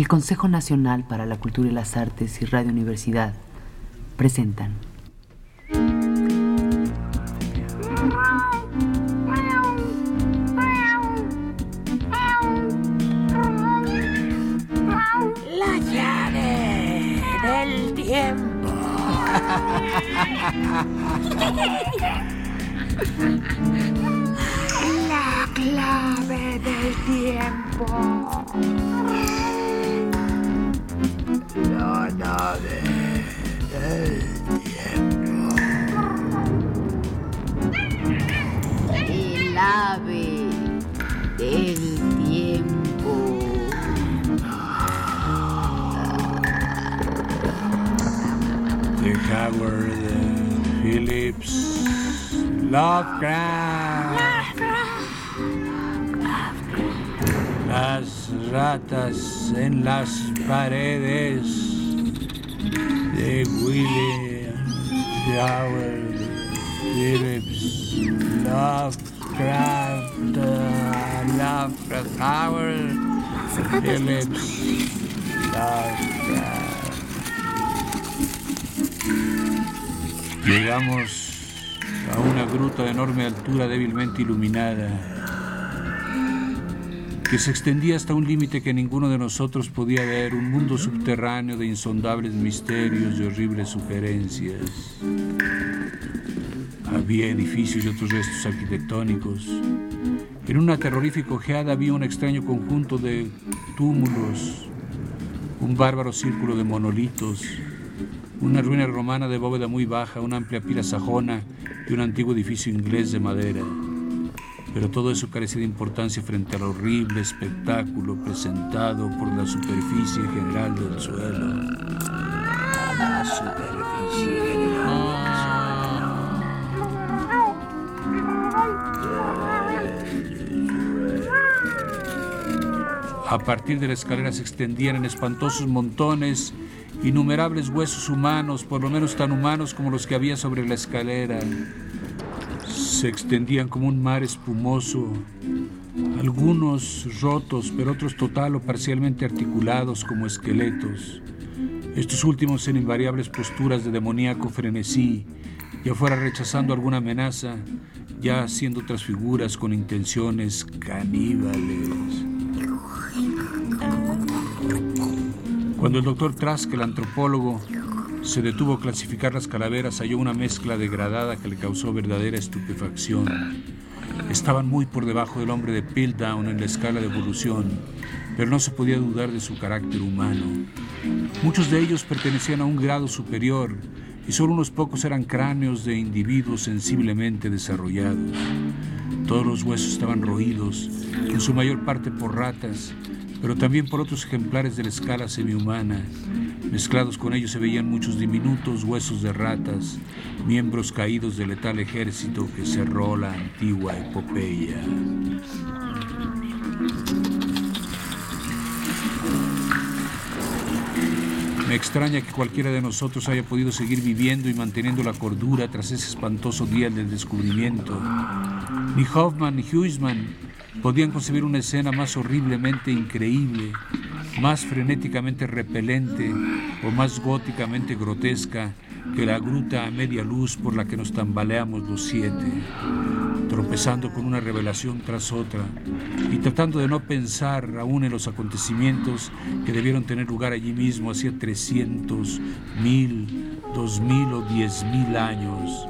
El Consejo Nacional para la Cultura y las Artes y Radio Universidad presentan. La llave del tiempo. La clave del tiempo. Phillips Lovecraft. Las ratas en las paredes de William Phillips Lovecraft. Lovecraft Howard Phillips Lovecraft. Llegamos a una gruta de enorme altura débilmente iluminada que se extendía hasta un límite que ninguno de nosotros podía ver, un mundo subterráneo de insondables misterios y horribles sugerencias. Había edificios y otros restos arquitectónicos. En una terrorífica ojeada había un extraño conjunto de túmulos, un bárbaro círculo de monolitos, una ruina romana de bóveda muy baja, una amplia pila sajona y un antiguo edificio inglés de madera. Pero todo eso carecía de importancia frente al horrible espectáculo presentado por la superficie general del suelo. A partir de la escalera se extendían en espantosos montones innumerables huesos humanos, por lo menos tan humanos como los que había sobre la escalera. Se extendían como un mar espumoso, algunos rotos, pero otros total o parcialmente articulados como esqueletos. Estos últimos en invariables posturas de demoníaco frenesí, ya fuera rechazando alguna amenaza, ya haciendo otras figuras con intenciones caníbales. Cuando el doctor Trask, el antropólogo, se detuvo a clasificar las calaveras, halló una mezcla degradada que le causó verdadera estupefacción. Estaban muy por debajo del hombre de Piltdown en la escala de evolución, pero no se podía dudar de su carácter humano. Muchos de ellos pertenecían a un grado superior y solo unos pocos eran cráneos de individuos sensiblemente desarrollados. Todos los huesos estaban roídos, en su mayor parte por ratas, pero también por otros ejemplares de la escala semihumana. Mezclados con ellos se veían muchos diminutos huesos de ratas, miembros caídos del letal ejército que cerró la antigua epopeya. Me extraña que cualquiera de nosotros haya podido seguir viviendo y manteniendo la cordura tras ese espantoso día del descubrimiento. Ni Hoffman ni Huysman podían concebir una escena más horriblemente increíble, más frenéticamente repelente o más góticamente grotesca que la gruta a media luz por la que nos tambaleamos los siete, tropezando con una revelación tras otra y tratando de no pensar aún en los acontecimientos que debieron tener lugar allí mismo hacía 300, mil, dos mil o diez mil años.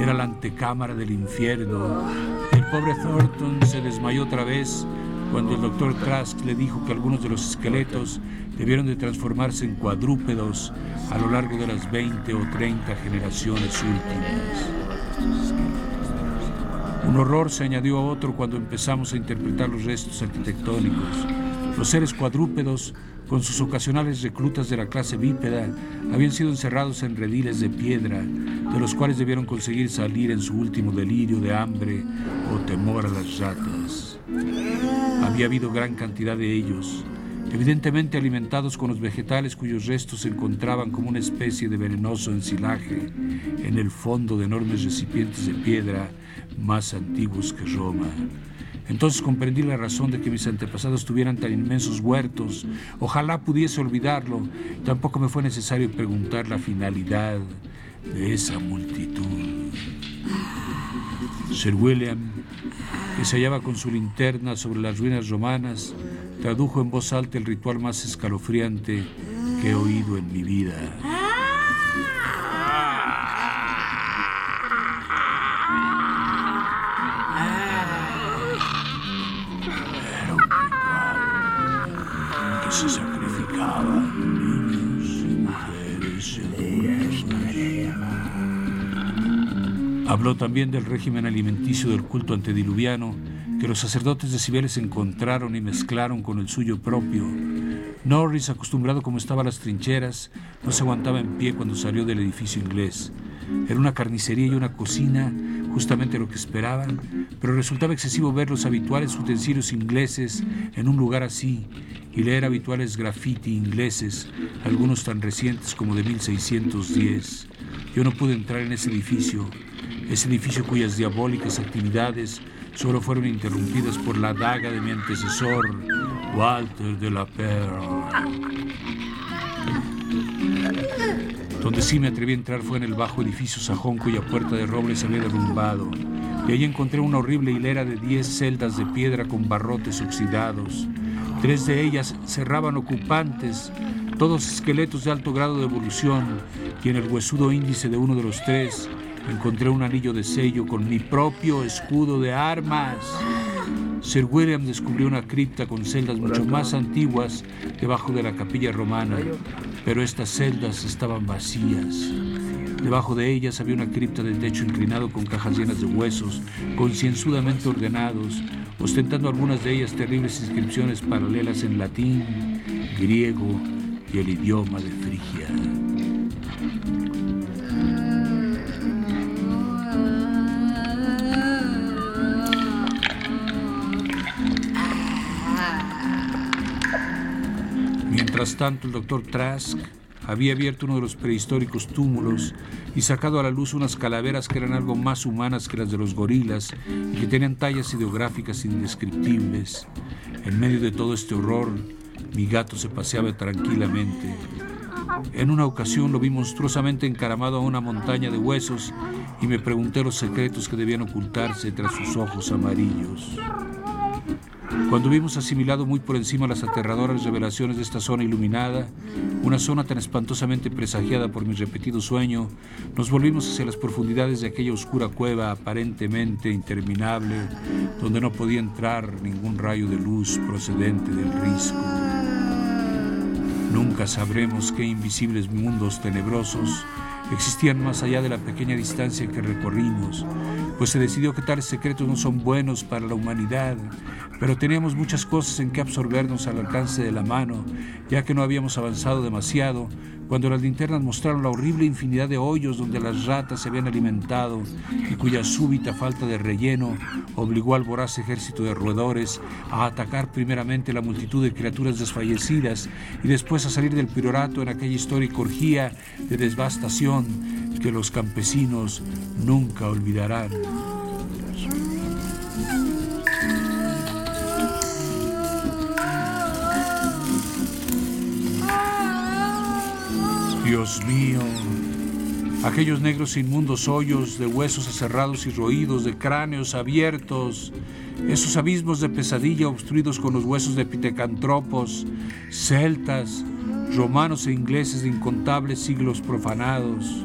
Era la antecámara del infierno. Pobre Thornton se desmayó otra vez cuando el doctor Trask le dijo que algunos de los esqueletos debieron de transformarse en cuadrúpedos a lo largo de las 20 o 30 generaciones últimas. Un horror se añadió a otro cuando empezamos a interpretar los restos arquitectónicos. Los seres cuadrúpedos, con sus ocasionales reclutas de la clase bípeda, habían sido encerrados en rediles de piedra, de los cuales debieron conseguir salir en su último delirio de hambre o temor a las ratas. Había habido gran cantidad de ellos, evidentemente alimentados con los vegetales cuyos restos se encontraban como una especie de venenoso ensilaje en el fondo de enormes recipientes de piedra más antiguos que Roma. Entonces comprendí la razón de que mis antepasados tuvieran tan inmensos huertos. Ojalá pudiese olvidarlo. Tampoco me fue necesario preguntar la finalidad de esa multitud. Sir William, que se hallaba con su linterna sobre las ruinas romanas, tradujo en voz alta el ritual más escalofriante que he oído en mi vida. Habló también del régimen alimenticio del culto antediluviano que los sacerdotes de Cibeles encontraron y mezclaron con el suyo propio. Norris, acostumbrado como estaba a las trincheras, no se aguantaba en pie cuando salió del edificio inglés. Era una carnicería y una cocina, justamente lo que esperaban, pero resultaba excesivo ver los habituales utensilios ingleses en un lugar así y leer habituales graffiti ingleses, algunos tan recientes como de 1610. Yo no pude entrar en ese edificio, ese edificio cuyas diabólicas actividades solo fueron interrumpidas por la daga de mi antecesor, Walter de la Perla. Donde sí me atreví a entrar fue en el bajo edificio sajón cuya puerta de roble se había derrumbado. Y allí encontré una horrible hilera de diez celdas de piedra con barrotes oxidados. Tres de ellas cerraban ocupantes, todos esqueletos de alto grado de evolución, y en el huesudo índice de uno de los tres encontré un anillo de sello con mi propio escudo de armas. Sir William descubrió una cripta con celdas mucho más antiguas debajo de la capilla romana, pero estas celdas estaban vacías. Debajo de ellas había una cripta de techo inclinado con cajas llenas de huesos, concienzudamente ordenados, ostentando algunas de ellas terribles inscripciones paralelas en latín, griego y el idioma de Mientras tanto, el doctor Trask había abierto uno de los prehistóricos túmulos y sacado a la luz unas calaveras que eran algo más humanas que las de los gorilas y que tenían tallas ideográficas indescriptibles. En medio de todo este horror, mi gato se paseaba tranquilamente. En una ocasión lo vi monstruosamente encaramado a una montaña de huesos y me pregunté los secretos que debían ocultarse tras sus ojos amarillos. Cuando vimos asimilado muy por encima las aterradoras revelaciones de esta zona iluminada, una zona tan espantosamente presagiada por mi repetido sueño, nos volvimos hacia las profundidades de aquella oscura cueva aparentemente interminable, donde no podía entrar ningún rayo de luz procedente del risco. Nunca sabremos qué invisibles mundos tenebrosos existían más allá de la pequeña distancia que recorrimos, pues se decidió que tales secretos no son buenos para la humanidad, pero teníamos muchas cosas en que absorbernos al alcance de la mano, ya que no habíamos avanzado demasiado cuando las linternas mostraron la horrible infinidad de hoyos donde las ratas se habían alimentado y cuya súbita falta de relleno obligó al voraz ejército de roedores a atacar primeramente la multitud de criaturas desfallecidas y después a salir del priorato en aquella histórica orgía de devastación que los campesinos nunca olvidarán. Dios mío, aquellos negros inmundos hoyos de huesos aserrados y roídos, de cráneos abiertos, esos abismos de pesadilla obstruidos con los huesos de pitecantropos, celtas, romanos e ingleses de incontables siglos profanados.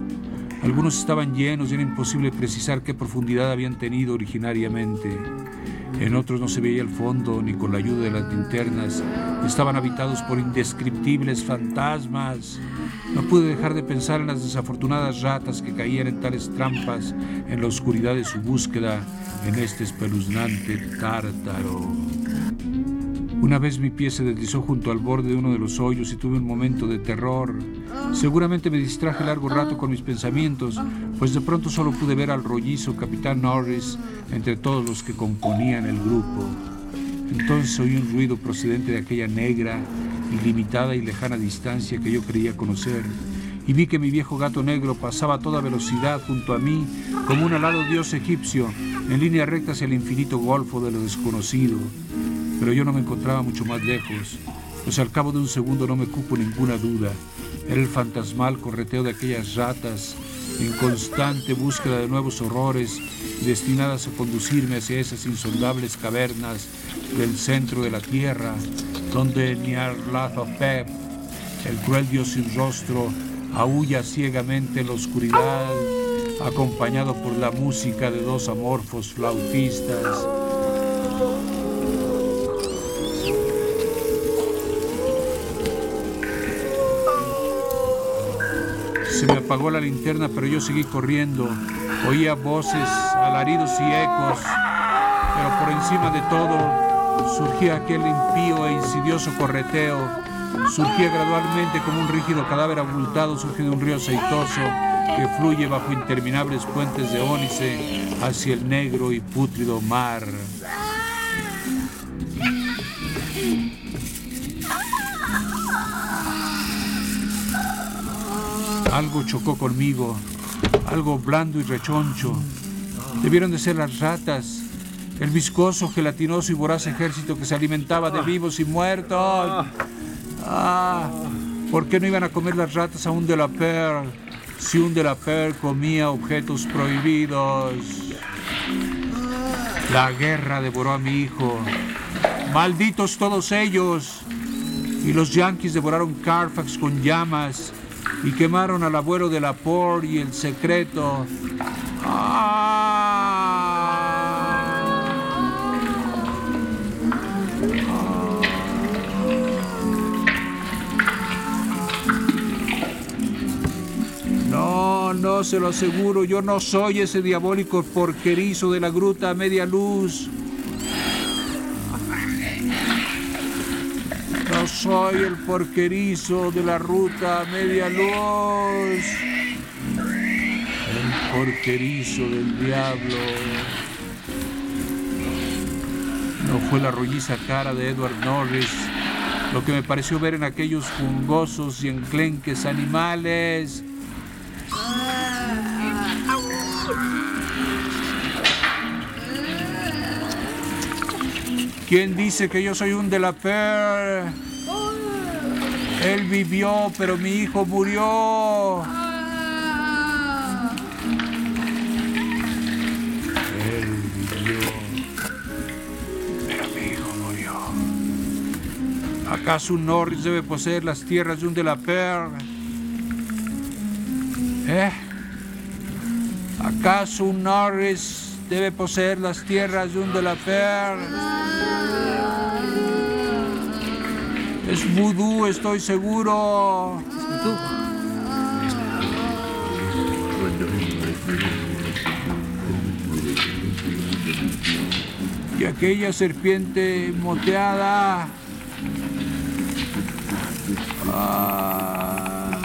Algunos estaban llenos y era imposible precisar qué profundidad habían tenido originariamente. En otros no se veía el fondo ni con la ayuda de las linternas. Estaban habitados por indescriptibles fantasmas. No pude dejar de pensar en las desafortunadas ratas que caían en tales trampas en la oscuridad de su búsqueda en este espeluznante tártaro. Una vez mi pie se deslizó junto al borde de uno de los hoyos y tuve un momento de terror. Seguramente me distraje largo rato con mis pensamientos, pues de pronto solo pude ver al rollizo capitán Norris entre todos los que componían el grupo. Entonces oí un ruido procedente de aquella negra, ilimitada y lejana distancia que yo creía conocer, y vi que mi viejo gato negro pasaba a toda velocidad junto a mí como un alado dios egipcio, en línea recta hacia el infinito golfo de lo desconocido, pero yo no me encontraba mucho más lejos, pues al cabo de un segundo no me cupo ninguna duda. Era el fantasmal correteo de aquellas ratas en constante búsqueda de nuevos horrores destinadas a conducirme hacia esas insondables cavernas del centro de la tierra, donde Nyarlathotep, el cruel dios sin rostro, aúlla ciegamente en la oscuridad, acompañado por la música de dos amorfos flautistas. Se me apagó la linterna, pero yo seguí corriendo. Oía voces, alaridos y ecos, pero por encima de todo surgía aquel impío e insidioso correteo. Surgía gradualmente como un rígido cadáver abultado surge de un río aceitoso que fluye bajo interminables puentes de ónice hacia el negro y pútrido mar. Algo chocó conmigo, algo blando y rechoncho. Debieron de ser las ratas, el viscoso, gelatinoso y voraz ejército que se alimentaba de vivos y muertos. Ah, ¿por qué no iban a comer las ratas a un de la per? Si un de la per comía objetos prohibidos. La guerra devoró a mi hijo. Malditos todos ellos. Y los yanquis devoraron Carfax con llamas y quemaron al abuelo de la por y el secreto. No, no se lo aseguro, yo no soy ese diabólico porquerizo de la gruta a media luz. Soy el porquerizo de la ruta media luz. El porquerizo del diablo. No fue la rolliza cara de Edward Norris lo que me pareció ver en aquellos fungosos y enclenques animales. ¿Quién dice que yo soy un de la per? Él vivió, pero mi hijo murió. Él vivió, pero mi hijo murió. ¿Acaso un Norris debe poseer las tierras de un de la per? ¿Eh? ¿Acaso un Norris debe poseer las tierras de un de la per? Es vudú, estoy seguro. Y aquella serpiente moteada. Ah.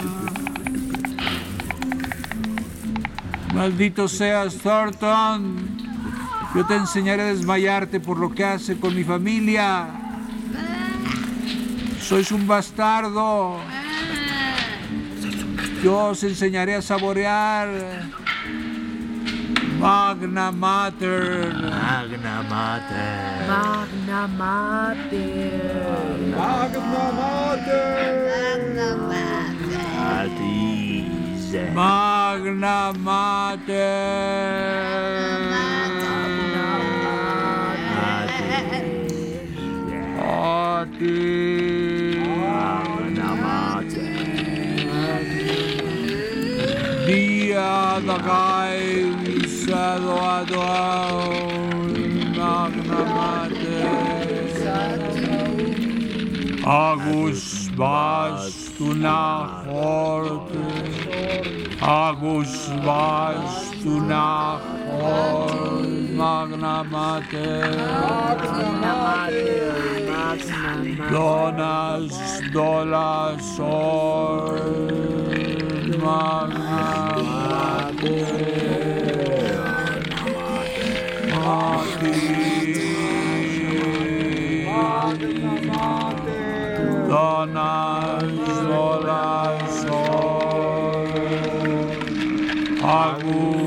Maldito seas, Thornton. Yo te enseñaré a desmayarte por lo que hace con mi familia. Sois un bastardo. Yo os enseñaré a saborear. Magna Mater. Magna Mater. Magna Mater. Atize. Magna Mater. Ati. Maria, the Gaius, Adon, Magna Agus Bas, Tuna Horte, Agus Bas, Tuna Horte, Magna Donas, Dolas, Magna Mater, Dona Zora Sol, Agus.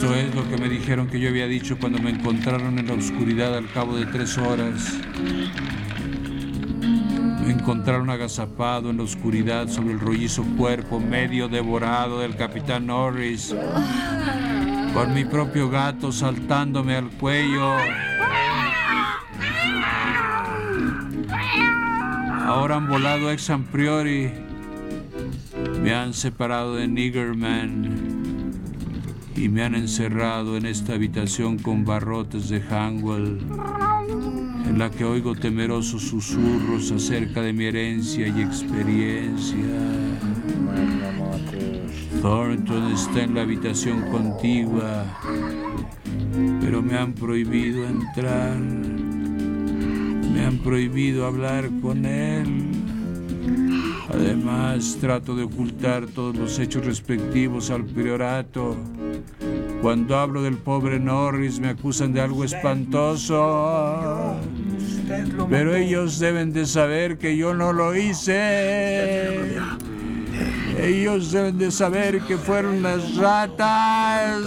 Esto es lo que me dijeron que yo había dicho cuando me encontraron en la oscuridad al cabo de tres horas. Me encontraron agazapado en la oscuridad sobre el rollizo cuerpo medio devorado del capitán Norris, con mi propio gato saltándome al cuello. Ahora han volado ex priori. Me han separado de Niggerman y me han encerrado en esta habitación con barrotes de Hanwell, en la que oigo temerosos susurros acerca de mi herencia y experiencia. Thornton está en la habitación contigua, pero me han prohibido entrar. Me han prohibido hablar con él. Además, trato de ocultar todos los hechos respectivos al priorato. Cuando hablo del pobre Norris me acusan de algo espantoso. Pero ellos deben de saber que yo no lo hice. Ellos deben de saber que fueron las ratas.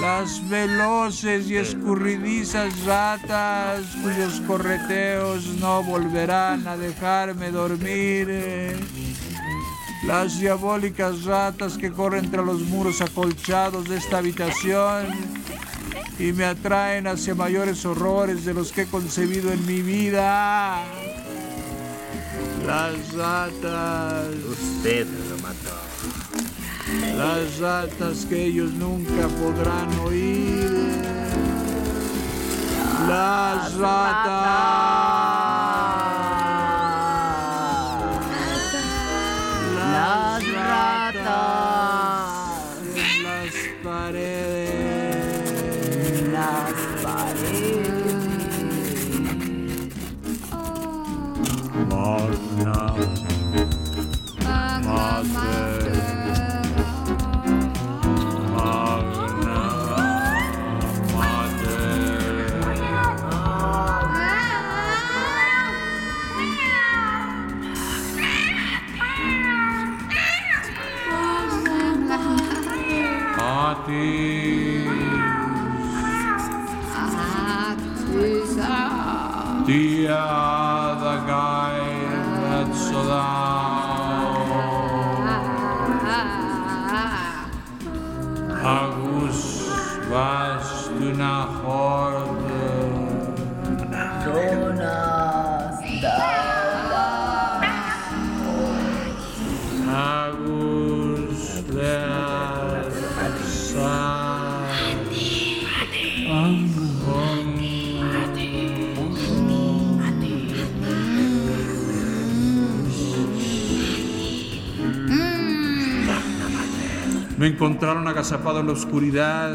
Las veloces y escurridizas ratas cuyos correteos no volverán a dejarme dormir. Las diabólicas ratas que corren entre los muros acolchados de esta habitación y me atraen hacia mayores horrores de los que he concebido en mi vida. Las ratas. Usted lo mató. Las ratas que ellos nunca podrán oír. Las ratas. Atis. Me encontraron agazapado en la oscuridad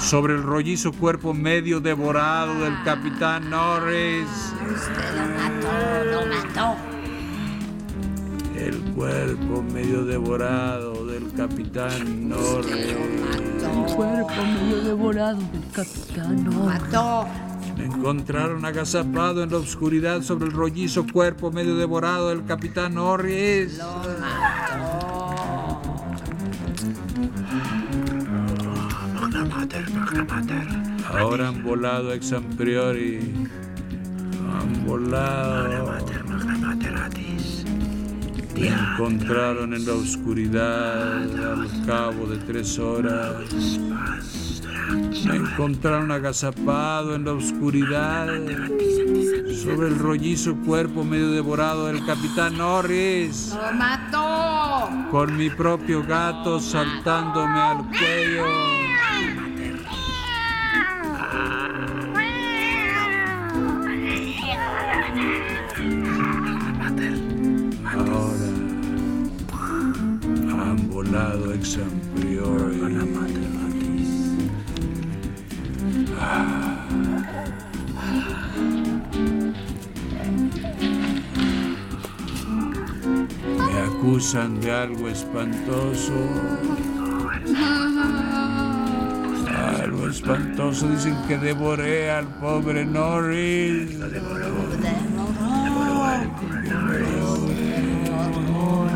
sobre el rollizo cuerpo medio devorado del capitán Norris. Usted lo mató, lo mató. El cuerpo medio devorado del capitán Norris. Cuerpo medio devorado del capitán Lo Norris. mató. Me encontraron agazapado en la oscuridad sobre el rollizo cuerpo medio devorado del capitán Norris. Lo mató. Ahora han volado ex priori. Han volado. Me encontraron en la oscuridad al cabo de tres horas. Me encontraron agazapado en la oscuridad sobre el rollizo cuerpo medio devorado del capitán Norris. Lo mató. Con mi propio gato saltándome al cuello. Han volado ex priori. Me acusan de algo espantoso. Algo espantoso. Dicen que devoré al pobre Norris. Lo devoró, lo devoró.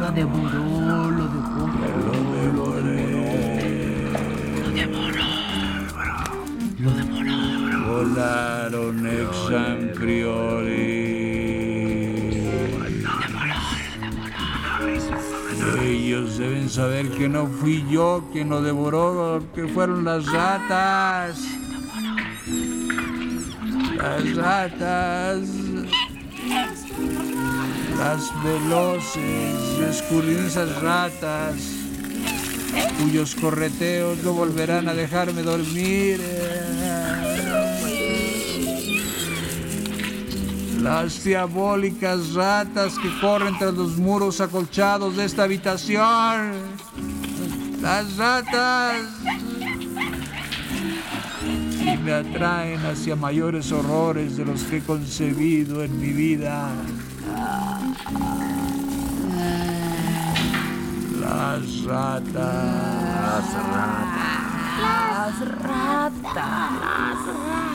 Lo Volaron ex priori. Ellos deben saber que no fui yo quien lo devoró, que fueron las ratas. Las ratas. Las veloces escurridizas ratas, cuyos correteos no volverán a dejarme dormir. Las diabólicas ratas que corren tras los muros acolchados de esta habitación. Las ratas. Y me atraen hacia mayores horrores de los que he concebido en mi vida. Las ratas. Las ratas. Las ratas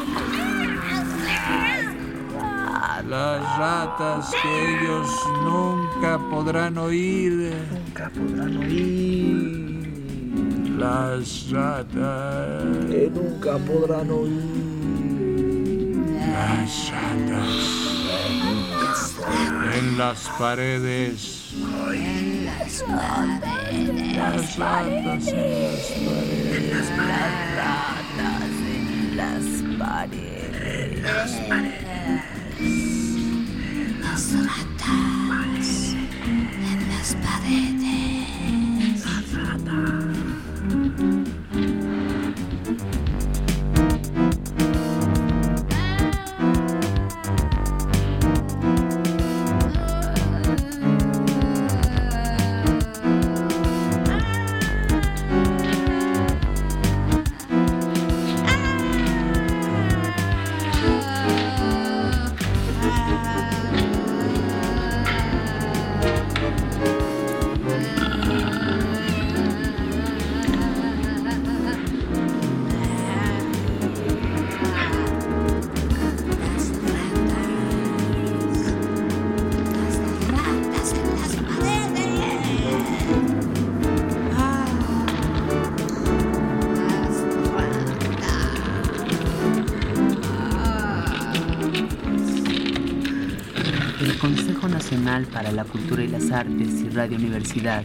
que ellos nunca podrán oír. Nunca podrán oír. Las ratas. Que nunca podrán oír. Las ratas. En las paredes. Las ratas en las paredes. Ratas en las paredes. El Para la Cultura y las Artes y Radio Universidad.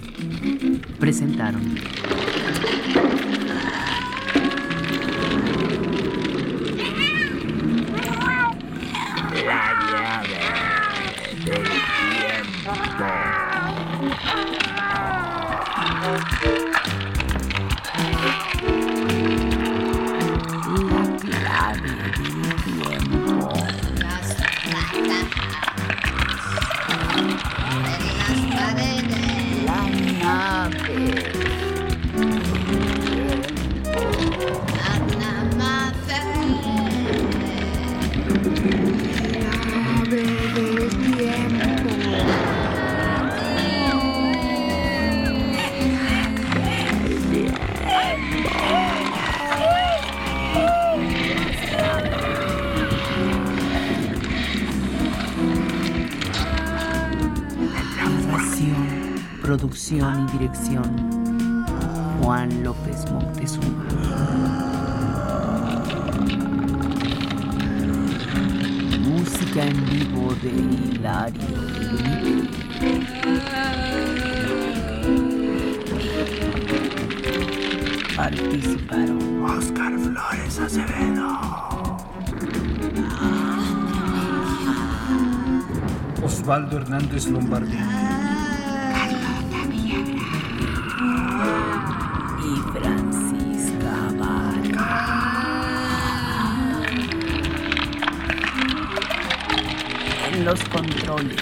Presentaron y dirección, Juan López Moctezuma. Música en vivo de Hilario Participaron Oscar Flores Acevedo. Osvaldo Hernández Lombardi. Los controles,